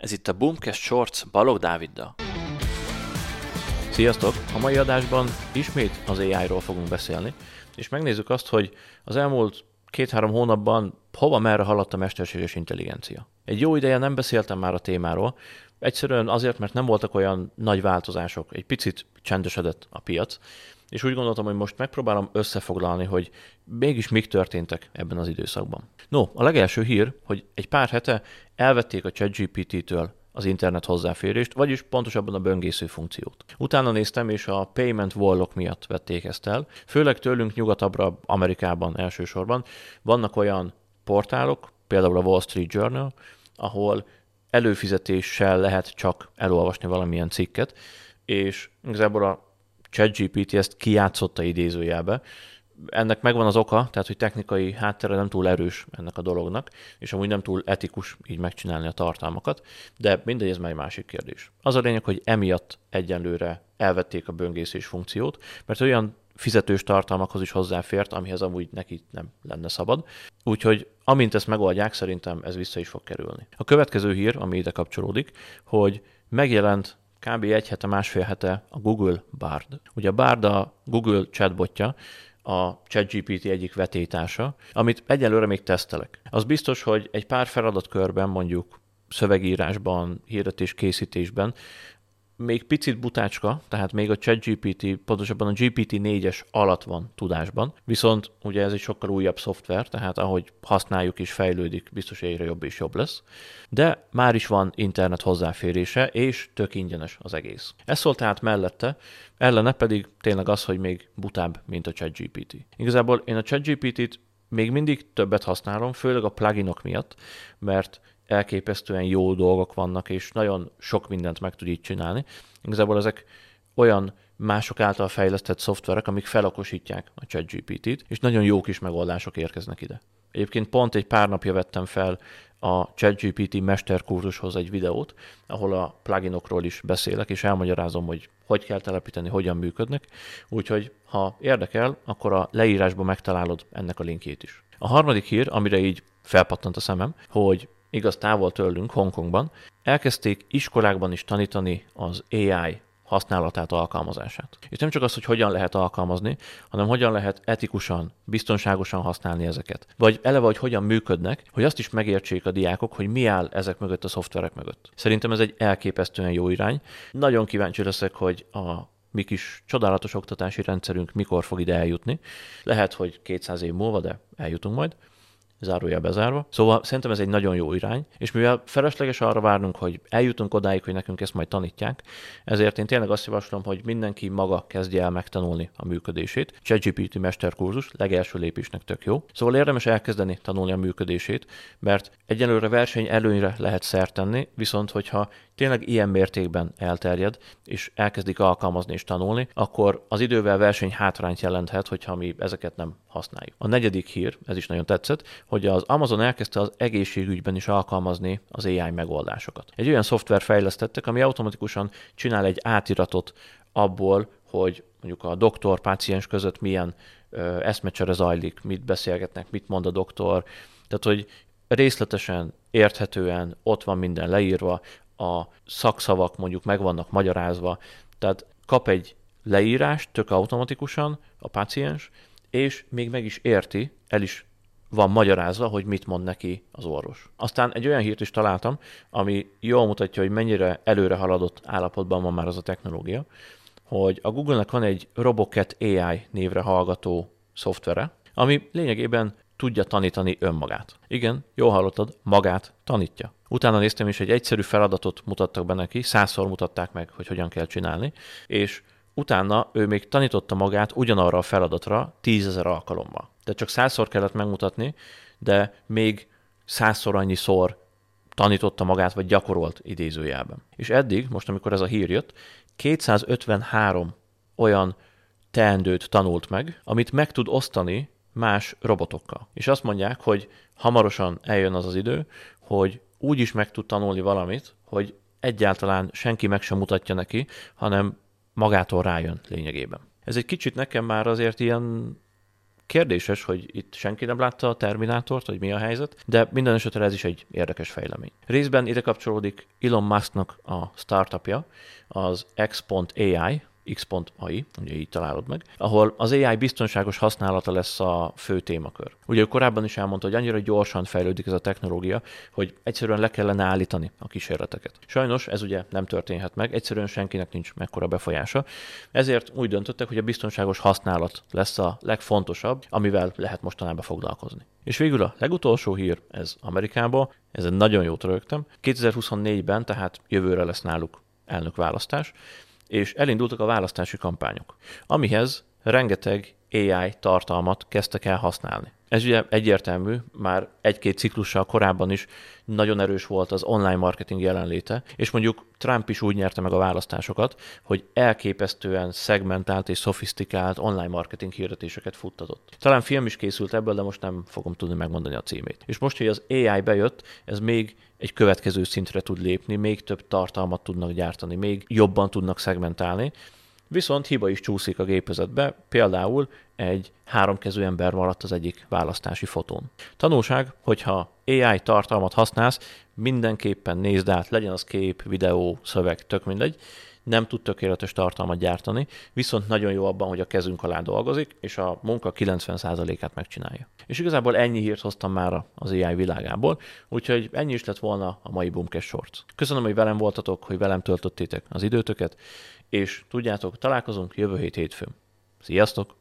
Ez itt a Boomcast Shorts Balog Dáviddal. Sziasztok! A mai adásban ismét az AI-ról fogunk beszélni, és megnézzük azt, hogy az elmúlt két-három hónapban hova merre haladt a mesterséges intelligencia. Egy jó ideje nem beszéltem már a témáról, egyszerűen azért, mert nem voltak olyan nagy változások, egy picit csendesedett a piac, és úgy gondoltam, hogy most megpróbálom összefoglalni, hogy mégis mik történtek ebben az időszakban. No, a legelső hír, hogy egy pár hete elvették a ChatGPT-től az internet hozzáférést, vagyis pontosabban a böngésző funkciót. Utána néztem, és a payment wallok miatt vették ezt el. Főleg tőlünk nyugatabbra, Amerikában elsősorban vannak olyan portálok, például a Wall Street Journal, ahol előfizetéssel lehet csak elolvasni valamilyen cikket, és igazából a ChatGPT ezt kijátszotta idézőjelbe. Ennek megvan az oka, tehát hogy technikai háttere nem túl erős ennek a dolognak, és amúgy nem túl etikus így megcsinálni a tartalmakat, de mindegy, ez már egy másik kérdés. Az a lényeg, hogy emiatt egyenlőre elvették a böngészés funkciót, mert olyan fizetős tartalmakhoz is hozzáfért, amihez amúgy neki nem lenne szabad. Úgyhogy amint ezt megoldják, szerintem ez vissza is fog kerülni. A következő hír, ami ide kapcsolódik, hogy megjelent kb. egy hete, másfél hete a Google Bard. Ugye a Bard a Google chatbotja, a ChatGPT egyik vetétása, amit egyelőre még tesztelek. Az biztos, hogy egy pár feladatkörben, mondjuk szövegírásban, hirdetés készítésben még picit butácska, tehát még a ChatGPT, pontosabban a GPT-4-es alatt van tudásban, viszont ugye ez egy sokkal újabb szoftver, tehát ahogy használjuk és fejlődik, biztos egyre jobb és jobb lesz. De már is van internet hozzáférése, és tök ingyenes az egész. Ez szólt tehát mellette, ellene pedig tényleg az, hogy még butább, mint a ChatGPT. Igazából én a ChatGPT-t még mindig többet használom, főleg a pluginok miatt, mert elképesztően jó dolgok vannak, és nagyon sok mindent meg tud így csinálni. Igazából ezek olyan mások által fejlesztett szoftverek, amik felokosítják a ChatGPT-t, és nagyon jó kis megoldások érkeznek ide. Egyébként pont egy pár napja vettem fel a ChatGPT mesterkurzushoz egy videót, ahol a pluginokról is beszélek, és elmagyarázom, hogy hogy kell telepíteni, hogyan működnek. Úgyhogy, ha érdekel, akkor a leírásban megtalálod ennek a linkjét is. A harmadik hír, amire így felpattant a szemem, hogy igaz távol tőlünk, Hongkongban, elkezdték iskolákban is tanítani az AI használatát, alkalmazását. És nem csak az, hogy hogyan lehet alkalmazni, hanem hogyan lehet etikusan, biztonságosan használni ezeket. Vagy eleve, hogy hogyan működnek, hogy azt is megértsék a diákok, hogy mi áll ezek mögött a szoftverek mögött. Szerintem ez egy elképesztően jó irány. Nagyon kíváncsi leszek, hogy a mi kis csodálatos oktatási rendszerünk mikor fog ide eljutni. Lehet, hogy 200 év múlva, de eljutunk majd zárója bezárva. Szóval szerintem ez egy nagyon jó irány, és mivel felesleges arra várnunk, hogy eljutunk odáig, hogy nekünk ezt majd tanítják, ezért én tényleg azt javaslom, hogy mindenki maga kezdje el megtanulni a működését. ChatGPT mesterkurzus legelső lépésnek tök jó. Szóval érdemes elkezdeni tanulni a működését, mert egyelőre verseny előnyre lehet szert tenni, viszont hogyha tényleg ilyen mértékben elterjed, és elkezdik alkalmazni és tanulni, akkor az idővel verseny hátrányt jelenthet, hogyha mi ezeket nem használjuk. A negyedik hír, ez is nagyon tetszett, hogy az Amazon elkezdte az egészségügyben is alkalmazni az AI megoldásokat. Egy olyan szoftver fejlesztettek, ami automatikusan csinál egy átiratot abból, hogy mondjuk a doktor-páciens között milyen ö, eszmecsere zajlik, mit beszélgetnek, mit mond a doktor, tehát hogy részletesen, érthetően ott van minden leírva, a szakszavak mondjuk meg vannak magyarázva, tehát kap egy leírást tök automatikusan a páciens, és még meg is érti, el is van magyarázva, hogy mit mond neki az orvos. Aztán egy olyan hírt is találtam, ami jól mutatja, hogy mennyire előre haladott állapotban van már az a technológia, hogy a Google-nek van egy Robocat AI névre hallgató szoftvere, ami lényegében tudja tanítani önmagát. Igen, jól hallottad, magát tanítja. Utána néztem is, egy egyszerű feladatot mutattak be neki, százszor mutatták meg, hogy hogyan kell csinálni, és utána ő még tanította magát ugyanarra a feladatra tízezer alkalommal. Tehát csak százszor kellett megmutatni, de még százszor annyi szor tanította magát, vagy gyakorolt idézőjelben. És eddig, most amikor ez a hír jött, 253 olyan teendőt tanult meg, amit meg tud osztani más robotokkal. És azt mondják, hogy hamarosan eljön az az idő, hogy úgy is meg tud tanulni valamit, hogy egyáltalán senki meg sem mutatja neki, hanem magától rájön lényegében. Ez egy kicsit nekem már azért ilyen Kérdéses, hogy itt senki nem látta a Terminátort, hogy mi a helyzet, de minden esetre ez is egy érdekes fejlemény. Részben ide kapcsolódik Elon Musknak a startupja, az X.ai, x.ai, ugye így találod meg, ahol az AI biztonságos használata lesz a fő témakör. Ugye korábban is elmondta, hogy annyira gyorsan fejlődik ez a technológia, hogy egyszerűen le kellene állítani a kísérleteket. Sajnos ez ugye nem történhet meg, egyszerűen senkinek nincs mekkora befolyása, ezért úgy döntöttek, hogy a biztonságos használat lesz a legfontosabb, amivel lehet mostanában foglalkozni. És végül a legutolsó hír, ez Amerikából, ezen nagyon jót rögtem. 2024-ben, tehát jövőre lesz náluk elnökválasztás, és elindultak a választási kampányok, amihez rengeteg AI tartalmat kezdtek el használni. Ez ugye egyértelmű, már egy-két ciklussal korábban is nagyon erős volt az online marketing jelenléte, és mondjuk Trump is úgy nyerte meg a választásokat, hogy elképesztően szegmentált és szofisztikált online marketing hirdetéseket futtatott. Talán film is készült ebből, de most nem fogom tudni megmondani a címét. És most, hogy az AI bejött, ez még egy következő szintre tud lépni, még több tartalmat tudnak gyártani, még jobban tudnak szegmentálni, Viszont hiba is csúszik a gépezetbe, például egy háromkezű ember maradt az egyik választási fotón. Tanulság, hogyha AI tartalmat használsz, mindenképpen nézd át, legyen az kép, videó, szöveg, tök mindegy, nem tud tökéletes tartalmat gyártani, viszont nagyon jó abban, hogy a kezünk alá dolgozik, és a munka 90%-át megcsinálja. És igazából ennyi hírt hoztam már az AI világából, úgyhogy ennyi is lett volna a mai Boomcast Shorts. Köszönöm, hogy velem voltatok, hogy velem töltöttétek az időtöket, és tudjátok, találkozunk jövő hét hétfőn. Sziasztok!